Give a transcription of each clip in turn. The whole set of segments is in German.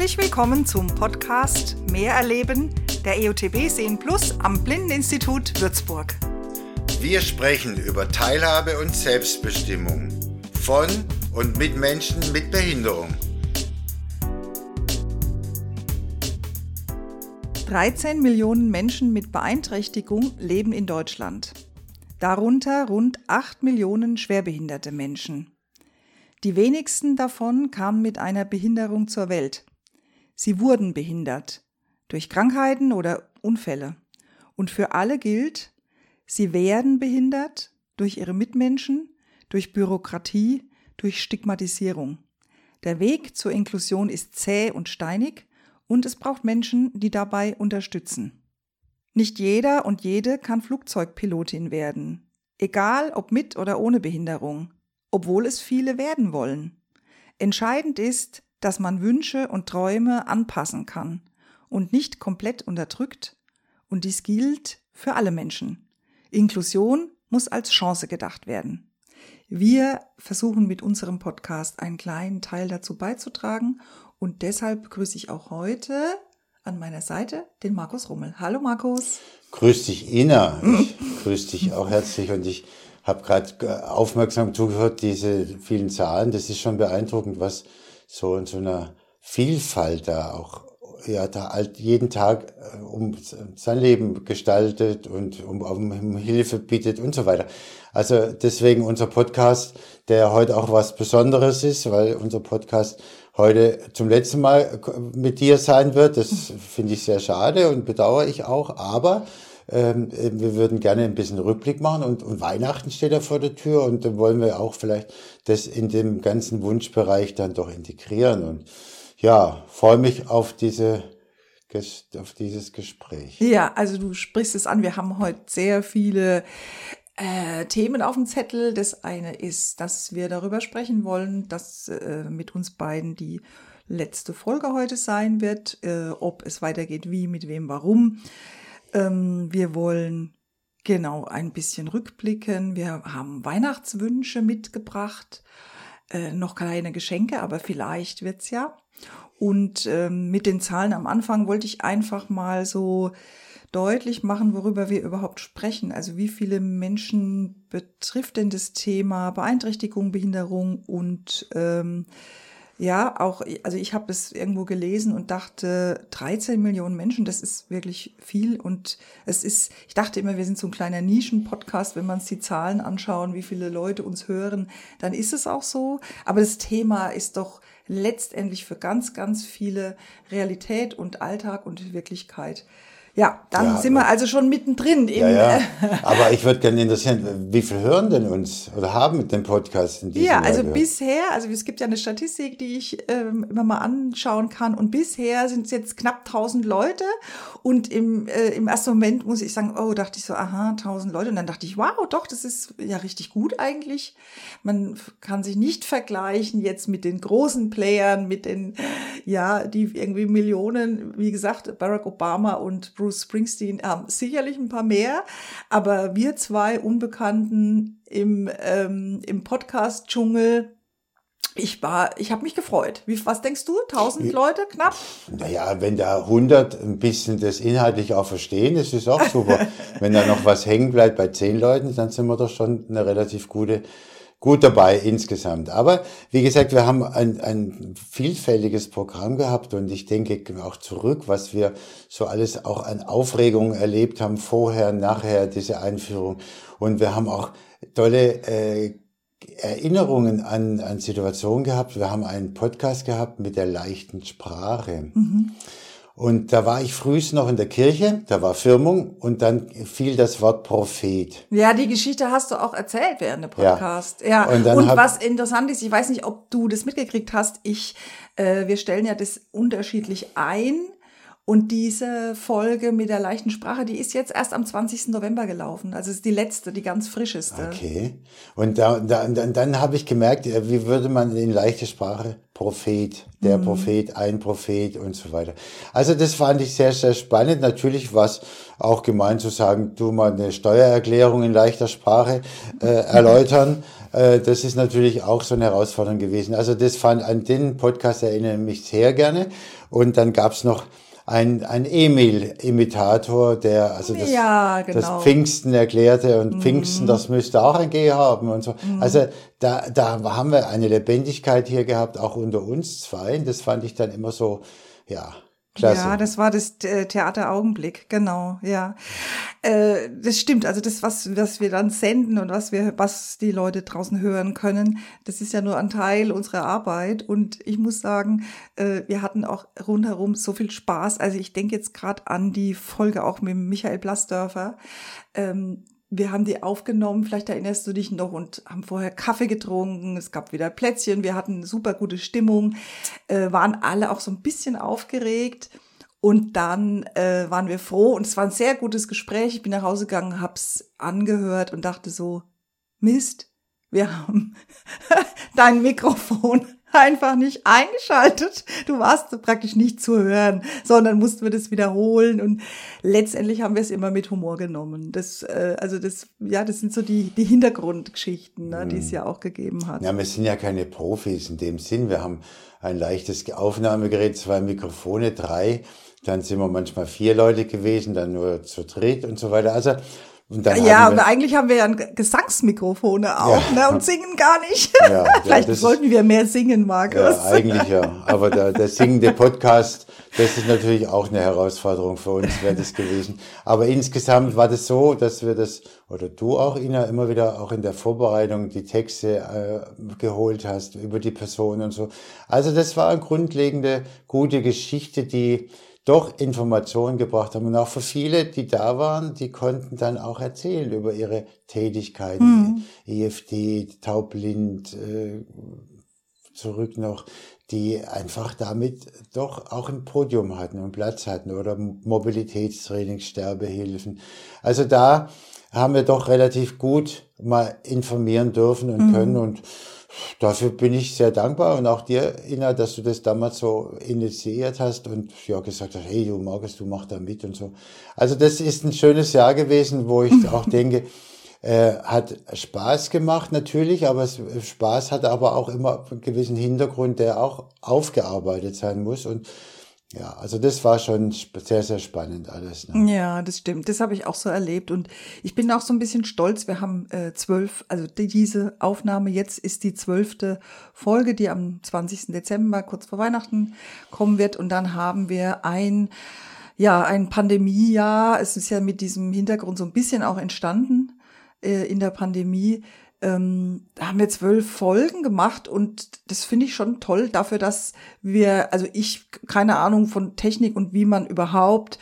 Herzlich willkommen zum Podcast Mehr erleben der EOTB Sehen Plus am Blindeninstitut Würzburg. Wir sprechen über Teilhabe und Selbstbestimmung von und mit Menschen mit Behinderung. 13 Millionen Menschen mit Beeinträchtigung leben in Deutschland. Darunter rund 8 Millionen schwerbehinderte Menschen. Die wenigsten davon kamen mit einer Behinderung zur Welt. Sie wurden behindert durch Krankheiten oder Unfälle. Und für alle gilt, sie werden behindert durch ihre Mitmenschen, durch Bürokratie, durch Stigmatisierung. Der Weg zur Inklusion ist zäh und steinig und es braucht Menschen, die dabei unterstützen. Nicht jeder und jede kann Flugzeugpilotin werden, egal ob mit oder ohne Behinderung obwohl es viele werden wollen. Entscheidend ist, dass man Wünsche und Träume anpassen kann und nicht komplett unterdrückt, und dies gilt für alle Menschen. Inklusion muss als Chance gedacht werden. Wir versuchen mit unserem Podcast einen kleinen Teil dazu beizutragen und deshalb begrüße ich auch heute an meiner Seite den Markus Rummel. Hallo Markus. Grüß dich Ina. Ich grüß dich auch herzlich und ich habe gerade aufmerksam zugehört, diese vielen Zahlen. Das ist schon beeindruckend, was so in so einer Vielfalt da auch ja da halt jeden Tag äh, um sein Leben gestaltet und um, um Hilfe bittet und so weiter. Also deswegen unser Podcast, der heute auch was Besonderes ist, weil unser Podcast heute zum letzten Mal mit dir sein wird. Das finde ich sehr schade und bedauere ich auch. Aber ähm, wir würden gerne ein bisschen Rückblick machen und, und Weihnachten steht da vor der Tür und dann wollen wir auch vielleicht das in dem ganzen Wunschbereich dann doch integrieren und ja, freue mich auf diese auf dieses Gespräch. Ja, also du sprichst es an. Wir haben heute sehr viele äh, Themen auf dem Zettel. Das eine ist, dass wir darüber sprechen wollen, dass äh, mit uns beiden die letzte Folge heute sein wird, äh, ob es weitergeht, wie, mit wem, warum. Ähm, wir wollen genau ein bisschen rückblicken. Wir haben Weihnachtswünsche mitgebracht. Äh, noch keine Geschenke, aber vielleicht wird's ja. Und ähm, mit den Zahlen am Anfang wollte ich einfach mal so deutlich machen, worüber wir überhaupt sprechen. Also wie viele Menschen betrifft denn das Thema Beeinträchtigung, Behinderung und ähm, ja, auch, also ich habe es irgendwo gelesen und dachte, 13 Millionen Menschen, das ist wirklich viel. Und es ist, ich dachte immer, wir sind so ein kleiner Nischen-Podcast, wenn man uns die Zahlen anschauen, wie viele Leute uns hören, dann ist es auch so. Aber das Thema ist doch letztendlich für ganz, ganz viele Realität und Alltag und Wirklichkeit. Ja, dann ja, sind wir also schon mittendrin. Im, ja, ja. Aber ich würde gerne interessieren, wie viel hören denn uns oder haben mit dem Podcast in diesem Ja, also Jahr bisher, also es gibt ja eine Statistik, die ich ähm, immer mal anschauen kann und bisher sind es jetzt knapp 1000 Leute und im, äh, im ersten Moment muss ich sagen, oh, dachte ich so, aha, 1000 Leute und dann dachte ich, wow, doch, das ist ja richtig gut eigentlich. Man kann sich nicht vergleichen jetzt mit den großen Playern, mit den, ja, die irgendwie Millionen, wie gesagt, Barack Obama und Bruce Springsteen haben sicherlich ein paar mehr, aber wir zwei Unbekannten im, ähm, im Podcast-Dschungel, ich war, ich habe mich gefreut. Wie, was denkst du? 1000 Leute knapp? Naja, wenn da 100 ein bisschen das inhaltlich auch verstehen, ist es auch super. wenn da noch was hängen bleibt bei 10 Leuten, dann sind wir doch schon eine relativ gute gut dabei insgesamt. Aber wie gesagt, wir haben ein, ein vielfältiges Programm gehabt und ich denke auch zurück, was wir so alles auch an Aufregungen erlebt haben, vorher, nachher, diese Einführung. Und wir haben auch tolle äh, Erinnerungen an, an Situationen gehabt. Wir haben einen Podcast gehabt mit der leichten Sprache. Mhm. Und da war ich frühst noch in der Kirche, da war Firmung und dann fiel das Wort Prophet. Ja, die Geschichte hast du auch erzählt während dem Podcast. Ja. ja. Und, und was interessant ist, ich weiß nicht, ob du das mitgekriegt hast, ich, äh, wir stellen ja das unterschiedlich ein Und diese Folge mit der leichten Sprache, die ist jetzt erst am 20. November gelaufen. Also ist die letzte, die ganz frischeste. Okay. Und da, da, dann, dann habe ich gemerkt, äh, wie würde man in leichte Sprache Prophet, der mhm. Prophet, ein Prophet und so weiter. Also das fand ich sehr, sehr spannend. Natürlich war es auch gemeint zu sagen, du mal eine Steuererklärung in leichter Sprache äh, erläutern. Äh, das ist natürlich auch so eine Herausforderung gewesen. Also das fand an den Podcast erinnere ich mich sehr gerne. Und dann gab's noch ein, ein Emil-Imitator, der also das, ja, genau. das Pfingsten erklärte und mhm. Pfingsten, das müsste auch ein G haben und so. Mhm. Also da, da haben wir eine Lebendigkeit hier gehabt, auch unter uns zwei. Das fand ich dann immer so, ja, Klasse. Ja, das war das äh, Theater Augenblick, genau, ja. Äh, das stimmt, also das, was, was wir dann senden und was wir, was die Leute draußen hören können, das ist ja nur ein Teil unserer Arbeit. Und ich muss sagen, äh, wir hatten auch rundherum so viel Spaß. Also ich denke jetzt gerade an die Folge auch mit Michael Blasdörfer. Ähm, wir haben die aufgenommen, vielleicht erinnerst du dich noch, und haben vorher Kaffee getrunken, es gab wieder Plätzchen, wir hatten super gute Stimmung, äh, waren alle auch so ein bisschen aufgeregt. Und dann äh, waren wir froh und es war ein sehr gutes Gespräch. Ich bin nach Hause gegangen, hab's angehört und dachte so, Mist, wir haben dein Mikrofon einfach nicht eingeschaltet. Du warst praktisch nicht zu hören, sondern mussten wir das wiederholen und letztendlich haben wir es immer mit Humor genommen. Das, äh, also das, ja, das sind so die, die Hintergrundgeschichten, ne, die es mhm. ja auch gegeben hat. Ja, wir sind ja keine Profis in dem Sinn. Wir haben ein leichtes Aufnahmegerät, zwei Mikrofone, drei. Dann sind wir manchmal vier Leute gewesen, dann nur zu dritt und so weiter. Also und dann ja, und eigentlich haben wir ja Gesangsmikrofone auch ja. ne, und singen gar nicht. Ja, Vielleicht ja, sollten wir mehr singen, Markus. Ja, eigentlich ja. Aber der, der singende Podcast, das ist natürlich auch eine Herausforderung für uns, wäre das gewesen. Aber insgesamt war das so, dass wir das, oder du auch, Ina, immer wieder auch in der Vorbereitung die Texte äh, geholt hast über die Person und so. Also das war eine grundlegende, gute Geschichte, die doch Informationen gebracht haben. Und auch für viele, die da waren, die konnten dann auch erzählen über ihre Tätigkeiten. Mhm. EFD, taubblind, äh, zurück noch, die einfach damit doch auch ein Podium hatten und Platz hatten oder Mobilitätstraining, Sterbehilfen. Also da haben wir doch relativ gut mal informieren dürfen und mhm. können und dafür bin ich sehr dankbar und auch dir, Ina, dass du das damals so initiiert hast und ja gesagt hast, hey, du Markus, du mach da mit und so. Also das ist ein schönes Jahr gewesen, wo ich auch denke, äh, hat Spaß gemacht natürlich, aber es, Spaß hat aber auch immer einen gewissen Hintergrund, der auch aufgearbeitet sein muss und ja, also das war schon sehr, sehr spannend alles. Ne? Ja, das stimmt. Das habe ich auch so erlebt. Und ich bin auch so ein bisschen stolz. Wir haben äh, zwölf, also diese Aufnahme jetzt ist die zwölfte Folge, die am 20. Dezember, kurz vor Weihnachten, kommen wird. Und dann haben wir ein, ja, ein Pandemiejahr. Es ist ja mit diesem Hintergrund so ein bisschen auch entstanden äh, in der Pandemie ähm, da haben wir zwölf Folgen gemacht und das finde ich schon toll dafür, dass wir, also ich keine Ahnung von Technik und wie man überhaupt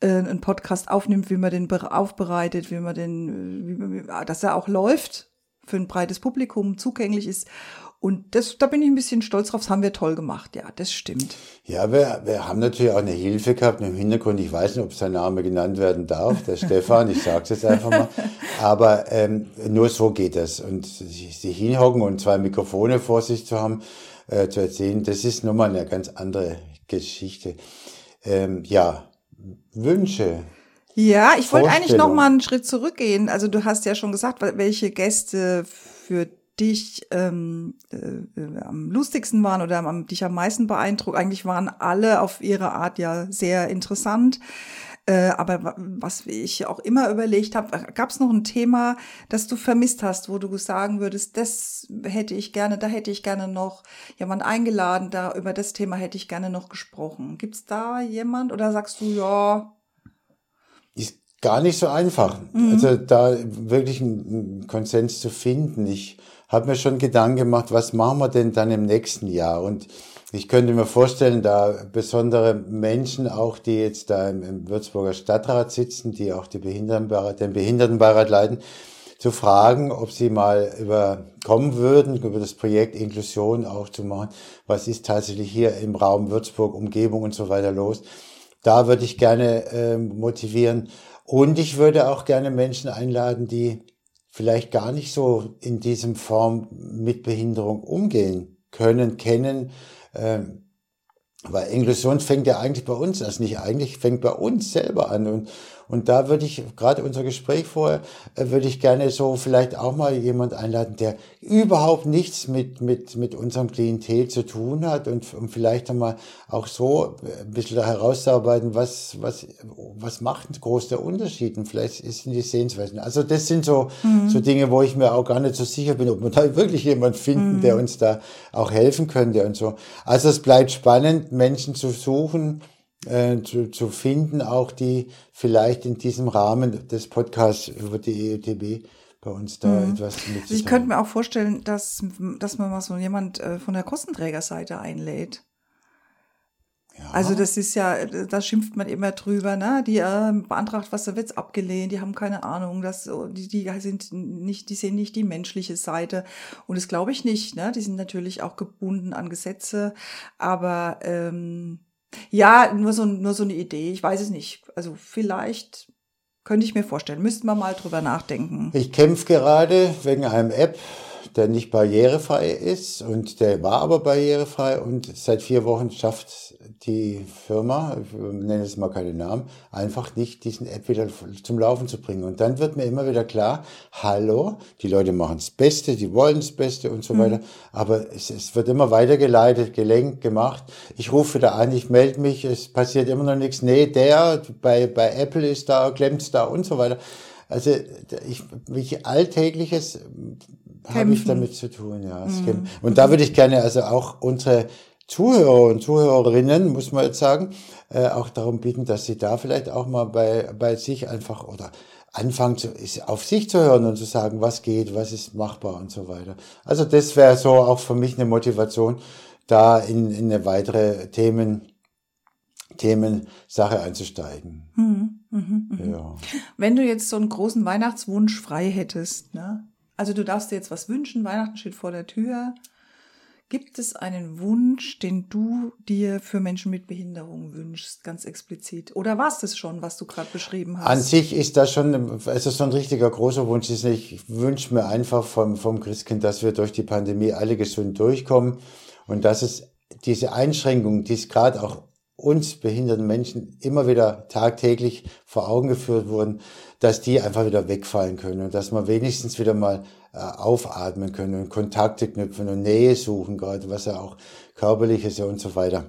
äh, einen Podcast aufnimmt, wie man den aufbereitet, wie man den, wie, wie, dass er auch läuft für ein breites Publikum zugänglich ist. Und das, da bin ich ein bisschen stolz drauf, das haben wir toll gemacht, ja, das stimmt. Ja, wir, wir haben natürlich auch eine Hilfe gehabt im Hintergrund. Ich weiß nicht, ob sein Name genannt werden darf, der Stefan, ich sage es jetzt einfach mal. Aber ähm, nur so geht das. Und sich hinhocken und zwei Mikrofone vor sich zu haben, äh, zu erzählen, das ist nochmal eine ganz andere Geschichte. Ähm, ja, Wünsche. Ja, ich wollte eigentlich noch mal einen Schritt zurückgehen. Also du hast ja schon gesagt, welche Gäste für dich ähm, äh, am lustigsten waren oder am, dich am meisten beeindruckt. Eigentlich waren alle auf ihre Art ja sehr interessant. Äh, aber was ich auch immer überlegt habe, gab es noch ein Thema, das du vermisst hast, wo du sagen würdest, das hätte ich gerne, da hätte ich gerne noch jemand eingeladen, da über das Thema hätte ich gerne noch gesprochen. Gibt es da jemand oder sagst du, ja, gar nicht so einfach. Mhm. Also da wirklich einen Konsens zu finden. Ich habe mir schon Gedanken gemacht, was machen wir denn dann im nächsten Jahr? Und ich könnte mir vorstellen, da besondere Menschen auch, die jetzt da im, im Würzburger Stadtrat sitzen, die auch die Behindertenbeirat, den Behindertenbeirat leiten, zu fragen, ob sie mal überkommen würden, über das Projekt Inklusion auch zu machen. Was ist tatsächlich hier im Raum Würzburg, Umgebung und so weiter los? da würde ich gerne äh, motivieren. Und ich würde auch gerne Menschen einladen, die vielleicht gar nicht so in diesem Form mit Behinderung umgehen können, kennen. Ähm, weil Inklusion fängt ja eigentlich bei uns, also nicht eigentlich, fängt bei uns selber an. Und, und da würde ich, gerade unser Gespräch vorher, äh, würde ich gerne so vielleicht auch mal jemand einladen, der überhaupt nichts mit, mit, mit unserem Klientel zu tun hat und, und vielleicht einmal auch so ein bisschen da herauszuarbeiten, was, was, was macht groß der Unterschied und vielleicht sind die Sehensweisen. Also das sind so, mhm. so Dinge, wo ich mir auch gar nicht so sicher bin, ob wir da wirklich jemand finden, mhm. der uns da auch helfen könnte und so. Also es bleibt spannend, Menschen zu suchen, äh, zu, zu finden, auch die vielleicht in diesem Rahmen des Podcasts über die EETB bei uns da mhm. etwas mit also Ich könnte mir auch vorstellen, dass, dass man mal so jemand äh, von der Kostenträgerseite einlädt. Ja. Also das ist ja, da schimpft man immer drüber, ne? Die äh, beantragt was, da wird's abgelehnt, die haben keine Ahnung, dass die, die sind nicht, die sehen nicht die menschliche Seite. Und das glaube ich nicht, ne? Die sind natürlich auch gebunden an Gesetze, aber ähm, ja, nur so, nur so eine Idee. Ich weiß es nicht. Also vielleicht könnte ich mir vorstellen. Müssten wir mal drüber nachdenken. Ich kämpfe gerade wegen einem App, der nicht barrierefrei ist und der war aber barrierefrei und seit vier Wochen schafft die Firma, ich nenne es mal keinen Namen, einfach nicht diesen App wieder zum Laufen zu bringen. Und dann wird mir immer wieder klar, hallo, die Leute machen das Beste, die wollen das Beste und so mhm. weiter, aber es, es, wird immer weitergeleitet, gelenkt, gemacht. Ich rufe da an, ich melde mich, es passiert immer noch nichts. Nee, der bei, bei Apple ist da, klemmt da und so weiter. Also ich, mich alltägliches habe ich damit zu tun, ja. Mhm. Und da würde ich gerne also auch unsere Zuhörer und Zuhörerinnen, muss man jetzt sagen, äh, auch darum bitten, dass sie da vielleicht auch mal bei, bei sich einfach oder anfangen, zu, auf sich zu hören und zu sagen, was geht, was ist machbar und so weiter. Also das wäre so auch für mich eine Motivation, da in, in eine weitere Themen, Themensache einzusteigen. Mhm, mh, mh. Ja. Wenn du jetzt so einen großen Weihnachtswunsch frei hättest, ne? Also du darfst dir jetzt was wünschen, Weihnachten steht vor der Tür. Gibt es einen Wunsch, den du dir für Menschen mit Behinderung wünschst, ganz explizit? Oder war es das schon, was du gerade beschrieben hast? An sich ist das schon, also so ein richtiger großer Wunsch ist ich wünsche mir einfach vom, vom Christkind, dass wir durch die Pandemie alle gesund durchkommen und dass es diese Einschränkungen, die es gerade auch uns behinderten Menschen immer wieder tagtäglich vor Augen geführt wurden, dass die einfach wieder wegfallen können und dass man wenigstens wieder mal äh, aufatmen können und Kontakte knüpfen und Nähe suchen, gerade was ja auch körperlich ist und so weiter.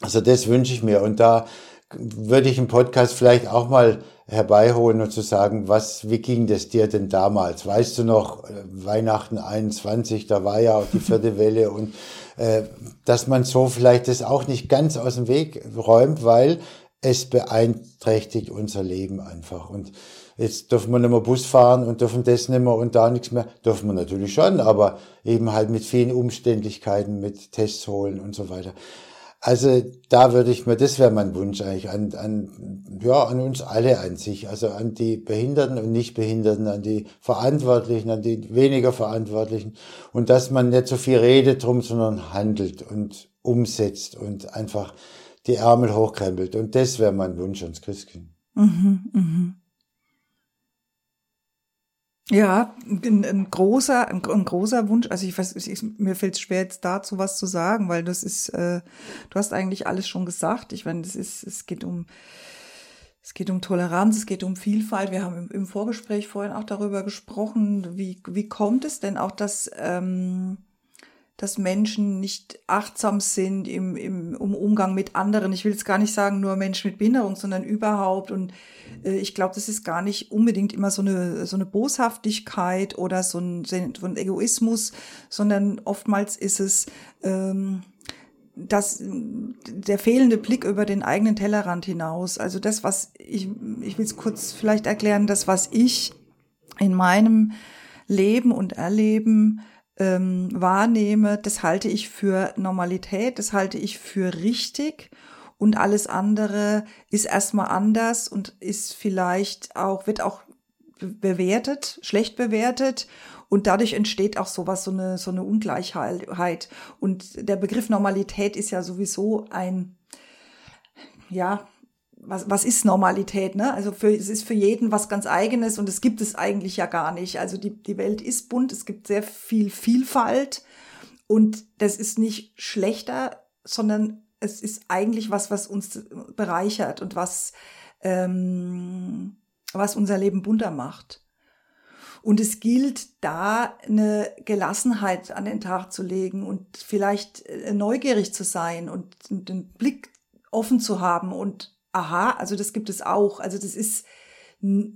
Also das wünsche ich mir und da würde ich im Podcast vielleicht auch mal herbeiholen und zu sagen, was, wie ging das dir denn damals? Weißt du noch, äh, Weihnachten 21, da war ja auch die vierte Welle und äh, dass man so vielleicht das auch nicht ganz aus dem Weg räumt, weil es beeinträchtigt unser Leben einfach. Und jetzt dürfen wir nicht mehr Bus fahren und dürfen das nicht mehr und da nichts mehr. Dürfen wir natürlich schon, aber eben halt mit vielen Umständlichkeiten, mit Tests holen und so weiter. Also da würde ich mir, das wäre mein Wunsch eigentlich an, an, ja, an uns alle an sich, also an die Behinderten und Nichtbehinderten, an die Verantwortlichen, an die weniger Verantwortlichen und dass man nicht so viel redet drum, sondern handelt und umsetzt und einfach die Ärmel hochkrempelt. Und das wäre mein Wunsch ans Christkind. Mhm, mhm. Ja, ein, ein großer, ein, ein, großer Wunsch. Also ich weiß, ich, mir fällt es schwer, jetzt dazu was zu sagen, weil das ist, äh, du hast eigentlich alles schon gesagt. Ich meine, das ist, es geht um, es geht um Toleranz, es geht um Vielfalt. Wir haben im, im Vorgespräch vorhin auch darüber gesprochen, wie, wie kommt es denn auch, dass ähm, dass Menschen nicht achtsam sind im, im, im Umgang mit anderen. Ich will jetzt gar nicht sagen nur Menschen mit Behinderung, sondern überhaupt. Und äh, ich glaube, das ist gar nicht unbedingt immer so eine, so eine Boshaftigkeit oder so ein, so ein Egoismus, sondern oftmals ist es ähm, das, der fehlende Blick über den eigenen Tellerrand hinaus. Also das, was ich, ich will es kurz vielleicht erklären, das, was ich in meinem Leben und Erleben ähm, wahrnehme, das halte ich für Normalität, das halte ich für richtig. Und alles andere ist erstmal anders und ist vielleicht auch, wird auch bewertet, schlecht bewertet. Und dadurch entsteht auch sowas, so eine, so eine Ungleichheit. Und der Begriff Normalität ist ja sowieso ein, ja, was, was ist Normalität? Ne? Also für, es ist für jeden was ganz Eigenes und es gibt es eigentlich ja gar nicht. Also die, die Welt ist bunt, es gibt sehr viel Vielfalt und das ist nicht schlechter, sondern es ist eigentlich was, was uns bereichert und was, ähm, was unser Leben bunter macht. Und es gilt da eine Gelassenheit an den Tag zu legen und vielleicht äh, neugierig zu sein und den Blick offen zu haben und aha, also das gibt es auch. Also das ist,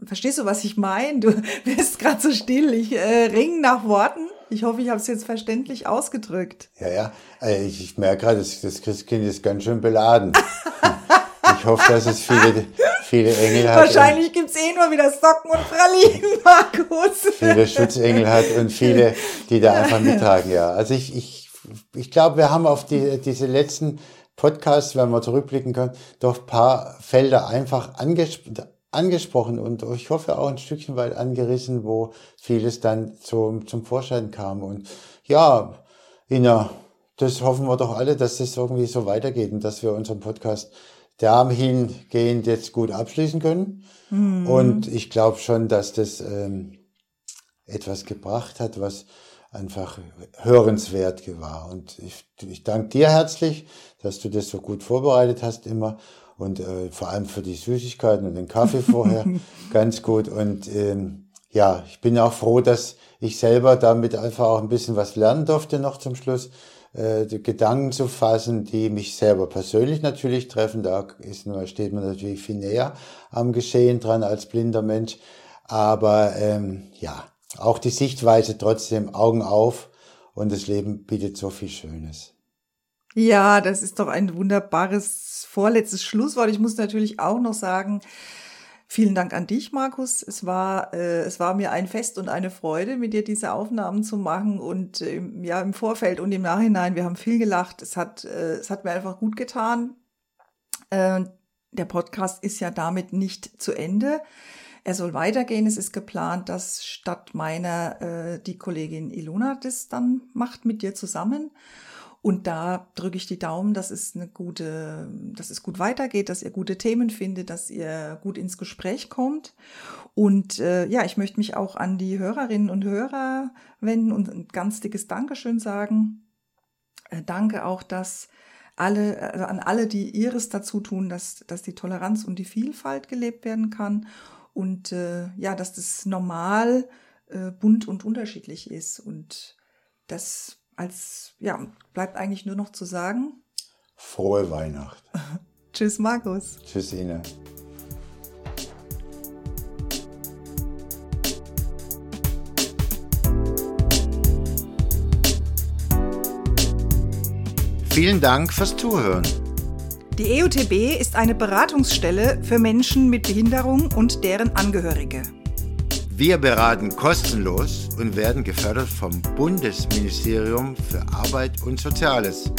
verstehst du, was ich meine? Du bist gerade so still. Ich äh, ring nach Worten. Ich hoffe, ich habe es jetzt verständlich ausgedrückt. Ja, ja. Also ich, ich merke gerade, das, das Christkind ist ganz schön beladen. ich hoffe, dass es viele, viele Engel hat. Wahrscheinlich gibt's eh nur wieder Socken und Pralinen, Markus. viele Schutzengel hat und viele, die da einfach mittragen, ja. Also ich, ich, ich glaube, wir haben auf die, diese letzten Podcasts, wenn wir zurückblicken können, doch paar Felder einfach angesprochen angesprochen und ich hoffe auch ein Stückchen weit angerissen, wo vieles dann zum, zum Vorschein kam. Und ja, Ina, das hoffen wir doch alle, dass das irgendwie so weitergeht und dass wir unseren Podcast dahingehend jetzt gut abschließen können. Mhm. Und ich glaube schon, dass das ähm, etwas gebracht hat, was einfach hörenswert war. Und ich, ich danke dir herzlich, dass du das so gut vorbereitet hast immer und äh, vor allem für die Süßigkeiten und den Kaffee vorher ganz gut. Und ähm, ja, ich bin auch froh, dass ich selber damit einfach auch ein bisschen was lernen durfte noch zum Schluss. Äh, Gedanken zu fassen, die mich selber persönlich natürlich treffen. Da ist, steht man natürlich viel näher am Geschehen dran als blinder Mensch. Aber ähm, ja, auch die Sichtweise trotzdem Augen auf und das Leben bietet so viel Schönes. Ja, das ist doch ein wunderbares vorletztes Schlusswort. Ich muss natürlich auch noch sagen, vielen Dank an dich, Markus. Es war, äh, es war mir ein Fest und eine Freude, mit dir diese Aufnahmen zu machen und äh, ja, im Vorfeld und im Nachhinein. Wir haben viel gelacht. Es hat, äh, es hat mir einfach gut getan. Äh, der Podcast ist ja damit nicht zu Ende. Er soll weitergehen. Es ist geplant, dass statt meiner äh, die Kollegin Ilona das dann macht mit dir zusammen. Und da drücke ich die Daumen, dass es eine gute, dass es gut weitergeht, dass ihr gute Themen findet, dass ihr gut ins Gespräch kommt. Und äh, ja, ich möchte mich auch an die Hörerinnen und Hörer wenden und ein ganz dickes Dankeschön sagen. Äh, danke auch, dass alle, also an alle, die ihres dazu tun, dass, dass die Toleranz und die Vielfalt gelebt werden kann und äh, ja, dass das normal äh, bunt und unterschiedlich ist und das als ja bleibt eigentlich nur noch zu sagen frohe Weihnacht. Tschüss Markus. Tschüss Ina. Vielen Dank fürs Zuhören. Die EUTB ist eine Beratungsstelle für Menschen mit Behinderung und deren Angehörige. Wir beraten kostenlos und werden gefördert vom Bundesministerium für Arbeit und Soziales.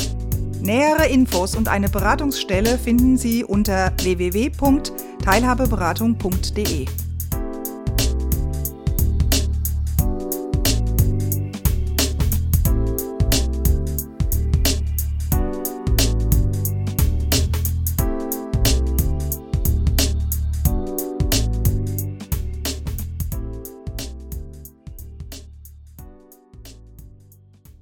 Nähere Infos und eine Beratungsstelle finden Sie unter www.teilhabeberatung.de.